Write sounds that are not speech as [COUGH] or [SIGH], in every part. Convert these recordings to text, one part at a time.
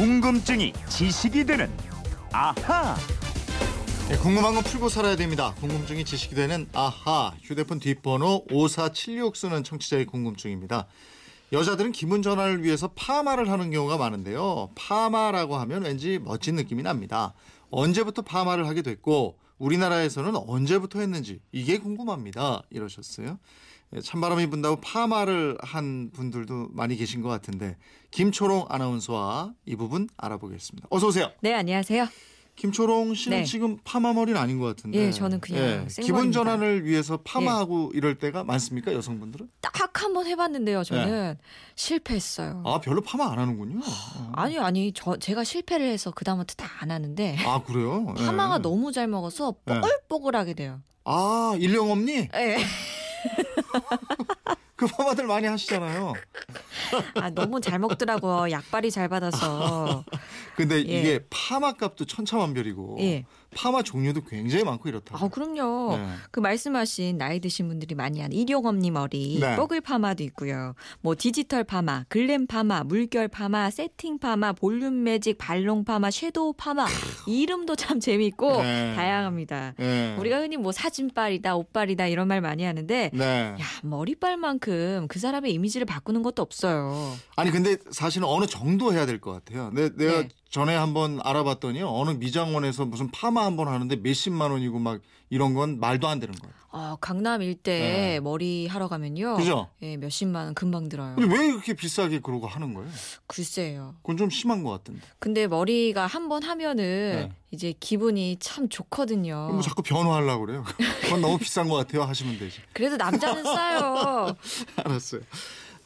궁금증이 지식이 되는 아하. 네, 궁금한 건 풀고 살아야 됩니다. 궁금증이 지식이 되는 아하 휴대폰 뒷번호 5476 쓰는 청취자의 궁금증입니다. 여자들은 기분 전환을 위해서 파마를 하는 경우가 많은데요. 파마라고 하면 왠지 멋진 느낌이 납니다. 언제부터 파마를 하게 됐고 우리나라에서는 언제부터 했는지 이게 궁금합니다. 이러셨어요. 예, 찬바람이 분다고 파마를 한 분들도 많이 계신 것 같은데 김초롱 아나운서와 이 부분 알아보겠습니다. 어서 오세요. 네, 안녕하세요. 김초롱 씨는 네. 지금 파마 머리는 아닌 것 같은데. 예, 저는 그냥 기분. 예. 전환을 위해서 파마하고 이럴 때가 많습니까 여성분들은? 딱 한 번 해봤는데요, 저는 실패했어요. 아 별로 파마 안 하는군요. 어. 아니, 아니, 저 제가 실패를 해서 그 다음부터 다 안 하는데 아 그래요? [LAUGHS] 예. 파마가 너무 잘 먹어서 네. 뽀글뽀글하게 돼요. 아 일령엄니 예. [LAUGHS] 그 파마들 많이 하시잖아요. 아, 너무 잘 먹더라고요. 약발이 잘 받아서. 근데 예. 이게 파마 값도 천차만별이고 예. 파마 종류도 굉장히 많고 이렇다고. 아, 그럼요. 네. 그 말씀하신 나이 드신 분들이 많이 하는 일용엄니 머리, 네. 뽀글 파마도 있고요. 뭐 디지털 파마, glam 파마, 물결 파마, 세팅 파마, 볼륨 매직, ballon 파마, shadow 파마. 이름도 참 재밌고 네. 다양합니다. 예. 우리가 흔히 뭐 사진빨이다, 옷빨이다 이런 말 많이 하는데 네. 야, 머리빨만큼 그 사람의 이미지를 바꾸는 것도 없어요. 아니 근데 사실은 어느 정도 해야 될 것 같아요. 내, 내가 네. 전에 한번 알아봤더니 어느 미장원에서 무슨 파마 한번 하는데 몇십만 원이고 막 이런 건 말도 안 되는 거예요. 어, 강남 일대 네. 머리 하러 가면요. 그죠? 예, 몇십만 원 금방 들어요. 근데 왜 이렇게 비싸게 그러고 하는 거예요? 글쎄요. 그건 좀 심한 것 같은데. 근데 머리가 한 번 하면은 네. 이제 기분이 참 좋거든요. 뭐 자꾸 변호하려고 그래요. 그건 너무 비싼 것 같아요. 하시면 되지. 그래도 남자는 싸요. [LAUGHS] 알았어요.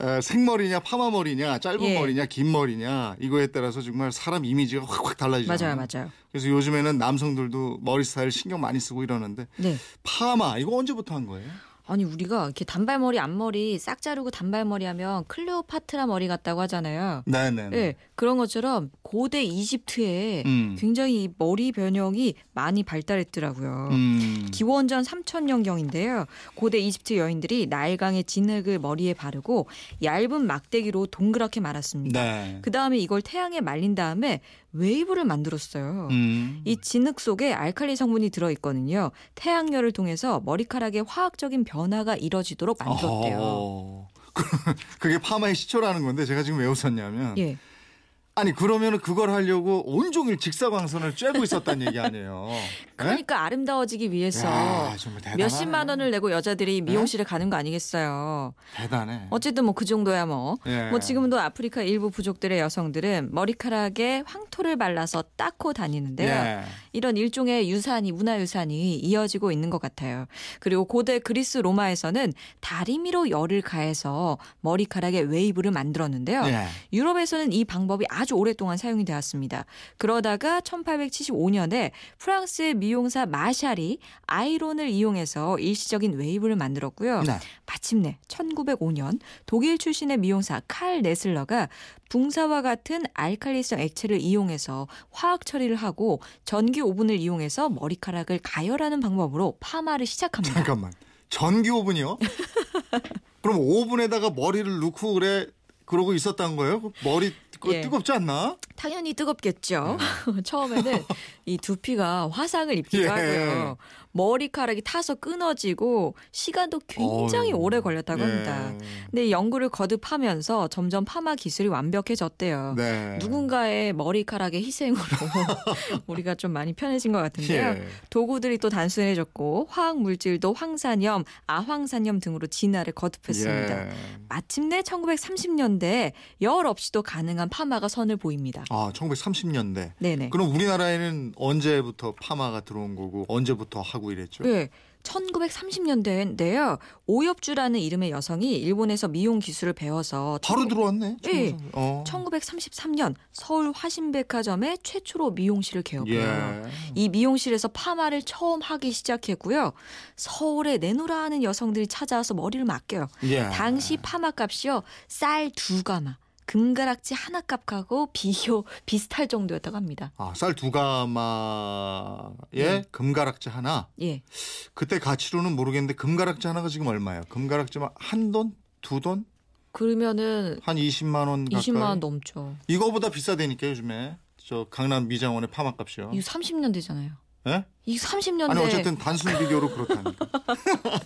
에, 생머리냐 파마머리냐 짧은 예. 머리냐 긴 머리냐 이거에 따라서 정말 사람 이미지가 확확 달라지잖아요. 맞아요, 맞아요. 그래서 요즘에는 남성들도 머리 스타일 신경 많이 쓰고 이러는데 네. 파마 이거 언제부터 한 거예요? 아니 우리가 이렇게 단발머리 앞머리 싹 자르고 단발머리 하면 클레오파트라 머리 같다고 하잖아요. 네네. 네, 그런 것처럼 고대 이집트에 음. 굉장히 이 머리 변형이 많이 발달했더라고요. 음. 기원전 3000년경인데요. 고대 이집트 여인들이 나일강의 진흙을 머리에 바르고 얇은 막대기로 동그랗게 말았습니다. 네. 그 다음에 이걸 태양에 말린 다음에 웨이브를 만들었어요. 음. 이 진흙 속에 알칼리 성분이 들어 있거든요. 태양열을 통해서 머리카락의 화학적인 변화가 이뤄지도록 만들었대요. 어허. [LAUGHS] 그게 파마의 시초라는 건데 제가 지금 왜 웃었냐면 예. 아니 그러면 그걸 하려고 온종일 직사광선을 쬐고 있었단 얘기 아니에요. [LAUGHS] 네? 그러니까 아름다워지기 위해서 야. 몇십만 원을 내고 여자들이 네? 미용실에 가는 거 아니겠어요. 대단해. 어쨌든 뭐 그 정도야 뭐. 예. 뭐 지금도 아프리카 일부 부족들의 여성들은 머리카락에 황토를 발라서 땋고 다니는데요. 예. 이런 일종의 유산이 문화유산이 이어지고 있는 것 같아요. 그리고 고대 그리스 로마에서는 다리미로 열을 가해서 머리카락에 웨이브를 만들었는데요. 예. 유럽에서는 이 방법이 아주 오랫동안 사용이 되었습니다. 그러다가 1875년에 프랑스의 미용사 마샬이 아이론을 이용해서 일시적인 웨이브를 만들었고요. 네. 마침내 1905년 독일 출신의 미용사 칼 네슬러가 붕사와 같은 알칼리성 액체를 이용해서 화학 처리를 하고 전기 오븐을 이용해서 머리카락을 가열하는 방법으로 파마를 시작합니다. 잠깐만. 전기 오븐이요? [LAUGHS] 그럼 오븐에다가 머리를 넣고 그래 그러고 있었던 거예요? 그 머리 그거 예. 뜨겁지 않나? 당연히 뜨겁겠죠. [LAUGHS] 처음에는 이 두피가 화상을 입기도 예. 하고요. 머리카락이 타서 끊어지고 시간도 굉장히 어휴. 오래 걸렸다고 예. 합니다. 근데 연구를 거듭하면서 점점 파마 기술이 완벽해졌대요. 네. 누군가의 머리카락의 희생으로 [LAUGHS] 우리가 좀 많이 편해진 것 같은데요. 예. 도구들이 또 단순해졌고 화학 물질도 황산염, 아황산염 등으로 진화를 거듭했습니다. 예. 마침내 1930년대에 열 없이도 가능한 파마가 선을 보입니다. 아, 1930년대. 네네. 그럼 우리나라에는 언제부터 파마가 들어온 거고 언제부터 하고 이랬죠? 네. 1930년대인데요. 오엽주라는 이름의 여성이 일본에서 미용 기술을 배워서 바로 들어왔네. 예. 어. 1933년 서울 화신백화점에 최초로 미용실을 개업해요. 예. 이 미용실에서 파마를 처음 하기 시작했고요. 서울에 내놓으라 하는 여성들이 찾아와서 머리를 맡겨요. 예. 당시 파마 값이요. 쌀 두 가마, 금가락지 하나 값하고 비교 [LAUGHS] 비슷할 정도였다고 합니다. 아, 쌀 두 가마에 네. 금가락지 하나. 예. 그때 가치로는 모르겠는데 금가락지 하나가 지금 얼마예요? 금가락지만 한 돈, 두 돈? 그러면은 한 20만 원 가까이. 20만 원 넘죠. 이거보다 비싸다니까 요즘에 저 강남 미장원의 파마값이요. 이거 30년 되잖아요. 예? 이 30년대 아니 어쨌든 단순 비교로 그렇다니까. [LAUGHS]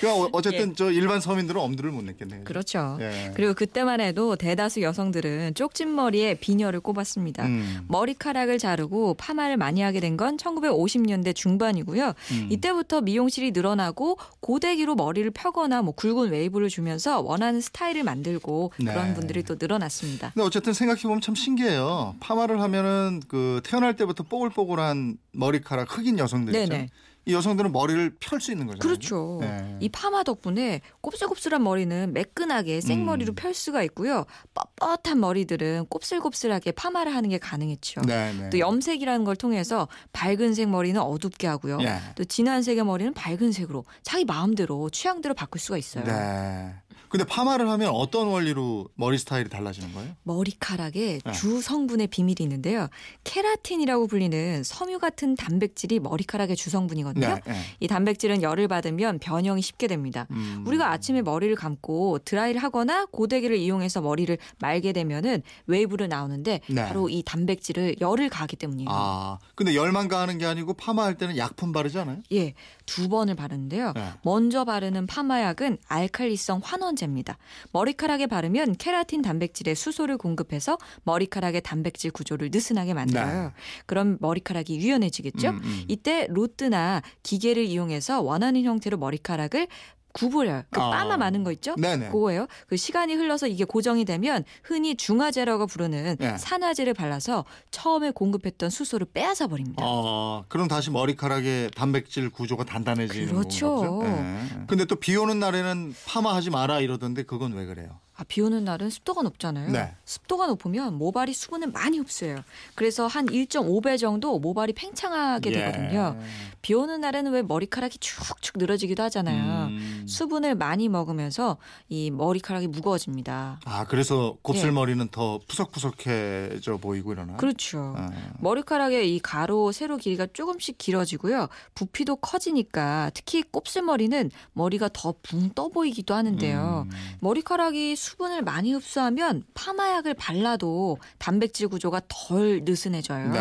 그러니까 어- 어쨌든 저 일반 서민들은 엄두를 못 냈겠네요. 예. 그렇죠. 예. 그리고 그때만 해도 대다수 여성들은 쪽진 머리에 비녀를 꼽았습니다. 음. 머리카락을 자르고 파마를 많이 하게 된 건 1950년대 중반이고요. 음. 이때부터 미용실이 늘어나고 고데기로 머리를 펴거나 뭐 굵은 웨이브를 주면서 원하는 스타일을 만들고 그런 네. 분들이 또 늘어났습니다. 근데 어쨌든 생각해 보면 참 신기해요. 파마를 하면은 그 태어날 때부터 뽀글뽀글한 머리카락 흑인 여성들 있죠. 네네. 이 여성들은 머리를 펼 수 있는 거잖아요. 그렇죠. 네. 이 파마 덕분에 곱슬곱슬한 머리는 매끈하게 생머리로 음. 펼 수가 있고요. 뻣뻣한 머리들은 곱슬곱슬하게 파마를 하는 게 가능했죠. 네, 네. 또 염색이라는 걸 통해서 밝은색 머리는 어둡게 하고요. 예. 또 진한 색의 머리는 밝은색으로 자기 마음대로 취향대로 바꿀 수가 있어요. 네. 근데 파마를 하면 어떤 원리로 머리 스타일이 달라지는 거예요? 머리카락에 네. 주 성분의 비밀이 있는데요. 케라틴이라고 불리는 섬유 같은 단백질이 머리카락의 주 성분이거든요. 네. 이 단백질은 열을 받으면 변형이 쉽게 됩니다. 음. 우리가 아침에 머리를 감고 드라이를 하거나 고데기를 이용해서 머리를 말게 되면은 웨이브를 나오는데 네. 바로 이 단백질을 열을 가하기 때문이에요. 아, 근데 열만 가하는 게 아니고 파마할 때는 약품 바르잖아요. 예, 두 번을 바르는데요. 네. 먼저 바르는 파마약은 알칼리성 환원제 입니다. 머리카락에 바르면 케라틴 단백질의 수소를 공급해서 머리카락의 단백질 구조를 느슨하게 만들어요. 네. 그럼 머리카락이 유연해지겠죠? 음, 음. 이때 로트나 기계를 이용해서 원하는 형태로 머리카락을 구부려요. 그 아. 빠마 많은 거 있죠? 네네. 그거예요. 그 시간이 흘러서 이게 고정이 되면 흔히 중화제라고 부르는 네. 산화제를 발라서 처음에 공급했던 수소를 빼앗아 버립니다. 어, 그럼 다시 머리카락의 단백질 구조가 단단해지는 그렇죠. 건가 보죠? 네. 근데 또 비 오는 날에는 파마하지 마라 이러던데 그건 왜 그래요? 아, 비 오는 날은 습도가 높잖아요. 네. 습도가 높으면 모발이 수분을 많이 흡수해요. 그래서 한 1.5배 정도 모발이 팽창하게 되거든요. 예. 비 오는 날에는 왜 머리카락이 축축 늘어지기도 하잖아요. 음. 수분을 많이 먹으면서 이 머리카락이 무거워집니다. 아, 그래서 곱슬머리는 더 푸석푸석해져 보이고 이러나? 그렇죠. 아. 머리카락의 이 가로 세로 길이가 조금씩 길어지고요. 부피도 커지니까 특히 곱슬머리는 머리가 더 붕 떠 보이기도 하는데요. 음. 머리카락이 수 분을 많이 흡수하면 파마약을 발라도 단백질 구조가 덜 느슨해져요. 네.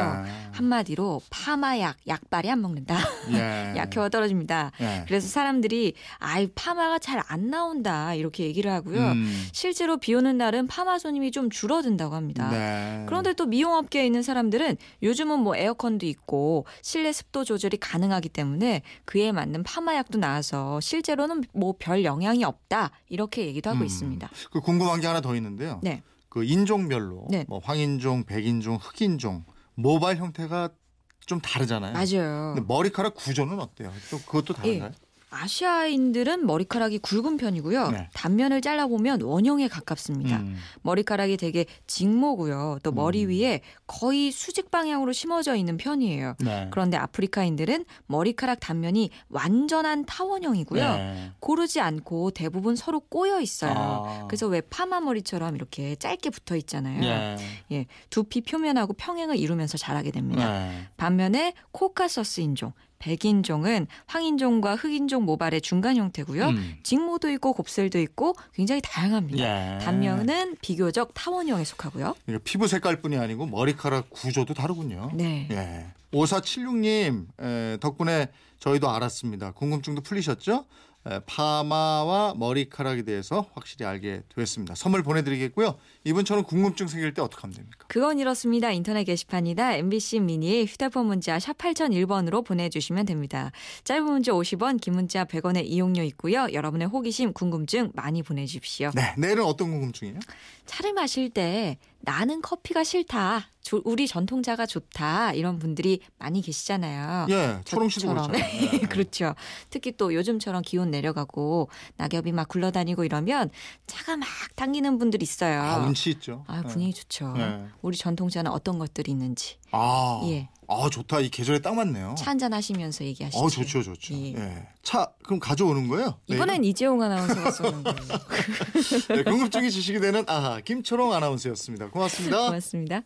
한마디로 파마약, 약발이 안 먹는다. 예. [LAUGHS] 약효가 떨어집니다. 예. 그래서 사람들이 아이 파마가 잘 안 나온다 이렇게 얘기를 하고요. 음. 실제로 비 오는 날은 파마 손님이 좀 줄어든다고 합니다. 네. 그런데 또 미용업계에 있는 사람들은 요즘은 뭐 에어컨도 있고 실내 습도 조절이 가능하기 때문에 그에 맞는 파마약도 나와서 실제로는 뭐 별 영향이 없다 이렇게 얘기도 하고 음. 있습니다. 그 궁금한 게 하나 더 있는데요. 네. 그 인종별로 네. 뭐 황인종, 백인종, 흑인종 모발 형태가 좀 다르잖아요. 맞아요. 근데 머리카락 구조는 어때요? 또 그것도 다른가요? 아시아인들은 머리카락이 굵은 편이고요. 네. 단면을 잘라보면 원형에 가깝습니다. 음. 머리카락이 되게 직모고요. 또 머리 음. 위에 거의 수직 방향으로 심어져 있는 편이에요. 네. 그런데 아프리카인들은 머리카락 단면이 완전한 타원형이고요. 네. 고르지 않고 대부분 서로 꼬여 있어요. 아. 그래서 왜 파마 머리처럼 이렇게 짧게 붙어 있잖아요. 예. 예, 두피 표면하고 평행을 이루면서 자라게 됩니다. 네. 반면에 코카서스 인종, 백인종은 황인종과 흑인종 모발의 중간 형태고요. 음. 직모도 있고 곱슬도 있고 굉장히 다양합니다. 예. 단면은 비교적 타원형에 속하고요. 그러니까 피부 색깔뿐이 아니고 머리카락 구조도 다르군요. 네. 예. 5476님 에, 덕분에 저희도 알았습니다. 궁금증도 풀리셨죠? 에, 파마와 머리카락에 대해서 확실히 알게 됐습니다. 선물 보내드리겠고요. 이분처럼 궁금증 생길 때 어떻게 하면 됩니까? 그건 이렇습니다. 인터넷 게시판이다. MBC 미니 휴대폰 문자 샵 8001번으로 보내주시면 됩니다. 짧은 문자 50원, 긴 문자 100원의 이용료 있고요. 여러분의 호기심, 궁금증 많이 보내주십시오. 네, 내일은 어떤 궁금증이에요? 차를 마실 때 나는 커피가 싫다. 조- 우리 전통자가 좋다. 이런 분들이 많이 계시잖아요. 예, 초롱 씨도. 그렇잖아요. 예, 예. 그렇죠. 특히 또 요즘처럼 기온 내려가고 낙엽이 막 굴러다니고 이러면 차가 막 당기는 분들 있어요. 아, 운치 있죠. 아, 분위기 좋죠. 예. 우리 전통차는 어떤 것들이 있는지 아, 예. 아 좋다. 이 계절에 딱 맞네요. 차 한잔 하시면서 얘기하시죠. 어, 좋죠, 좋죠. 예. 예. 차 그럼 가져오는 거예요? 이번엔 이재용 아나운서가 쏘는 [LAUGHS] 거예요. 네, 궁금증이 지식이 되는 아하 김초롱 아나운서였습니다. 고맙습니다. 고맙습니다.